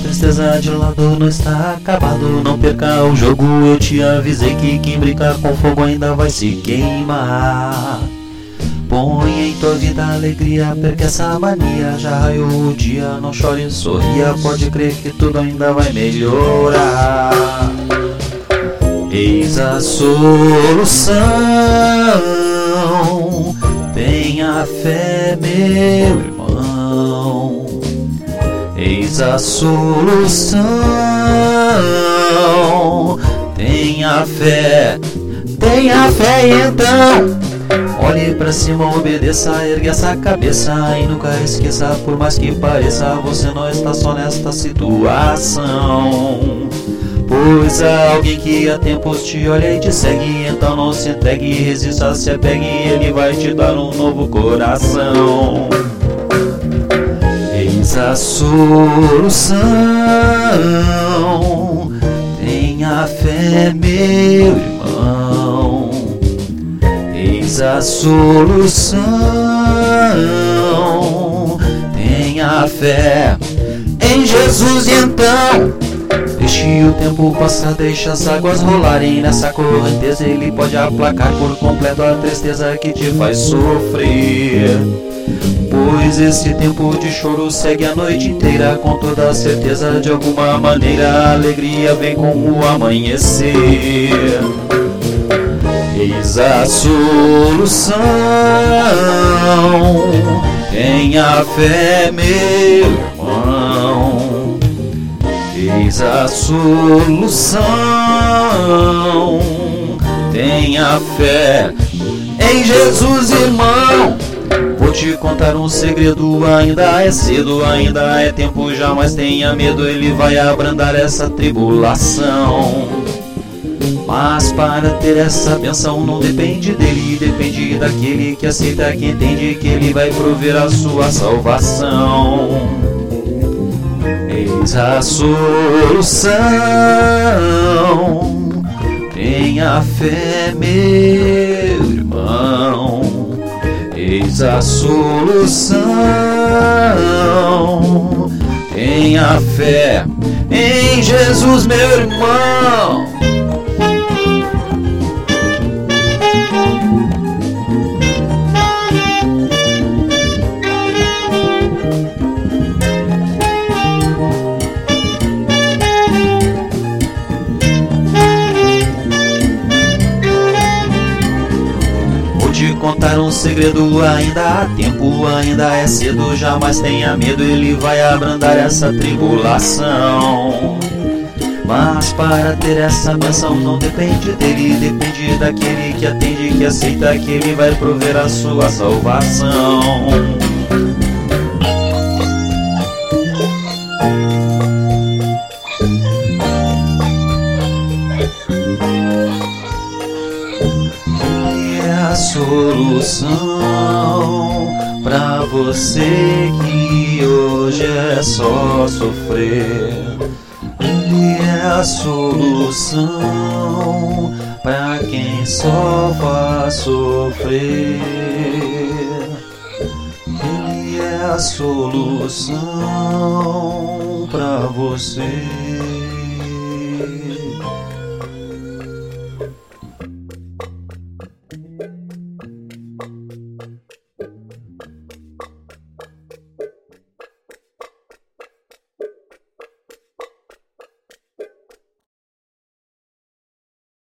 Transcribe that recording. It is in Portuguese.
tristeza de lado não está acabado. Não perca o jogo, eu te avisei que quem brinca com fogo ainda vai se queimar. Põe em tua vida alegria, perca essa mania. Já raiou o dia, não chore, sorria. Pode crer que tudo ainda vai melhorar. Eis a solução. Tenha fé, meu irmão. Eis a solução. Tenha fé, tenha fé então. Olhe pra cima, obedeça, ergue essa cabeça e nunca esqueça, por mais que pareça, você não está só nesta situação. Pois há alguém que há tempos te olha e te segue, então não se entregue, resista, se apegue, ele vai te dar um novo coração. Eis a solução. Tenha fé, meu irmão. Eis a solução. Tenha fé em Jesus e então. Deixe o tempo passar, deixa as águas rolarem nessa correnteza. Ele pode aplacar por completo a tristeza que te faz sofrer. Pois esse tempo de choro segue a noite inteira Com toda certeza de alguma maneira A alegria vem com o amanhecer. Eis a solução Tenha fé, meu irmão. Eis a solução Tenha fé em Jesus, irmão Vou te contar um segredo, ainda é cedo, ainda é tempo, jamais tenha medo, ele vai abrandar essa tribulação. Mas para ter essa benção não depende dele, depende daquele que aceita, que entende que ele vai prover a sua salvação. Eis a solução, tenha fé, meu irmão. Eis a solução. Tenha fé em Jesus, meu irmão. Contar um segredo, ainda há tempo, ainda é cedo, jamais tenha medo, ele vai abrandar essa tribulação. Mas para ter essa benção não depende dele, depende daquele que atende, que aceita que ele vai prover a sua salvação. Solução pra você que hoje é só sofrer. Ele é a solução pra quem só faz sofrer. Ele é a solução pra você.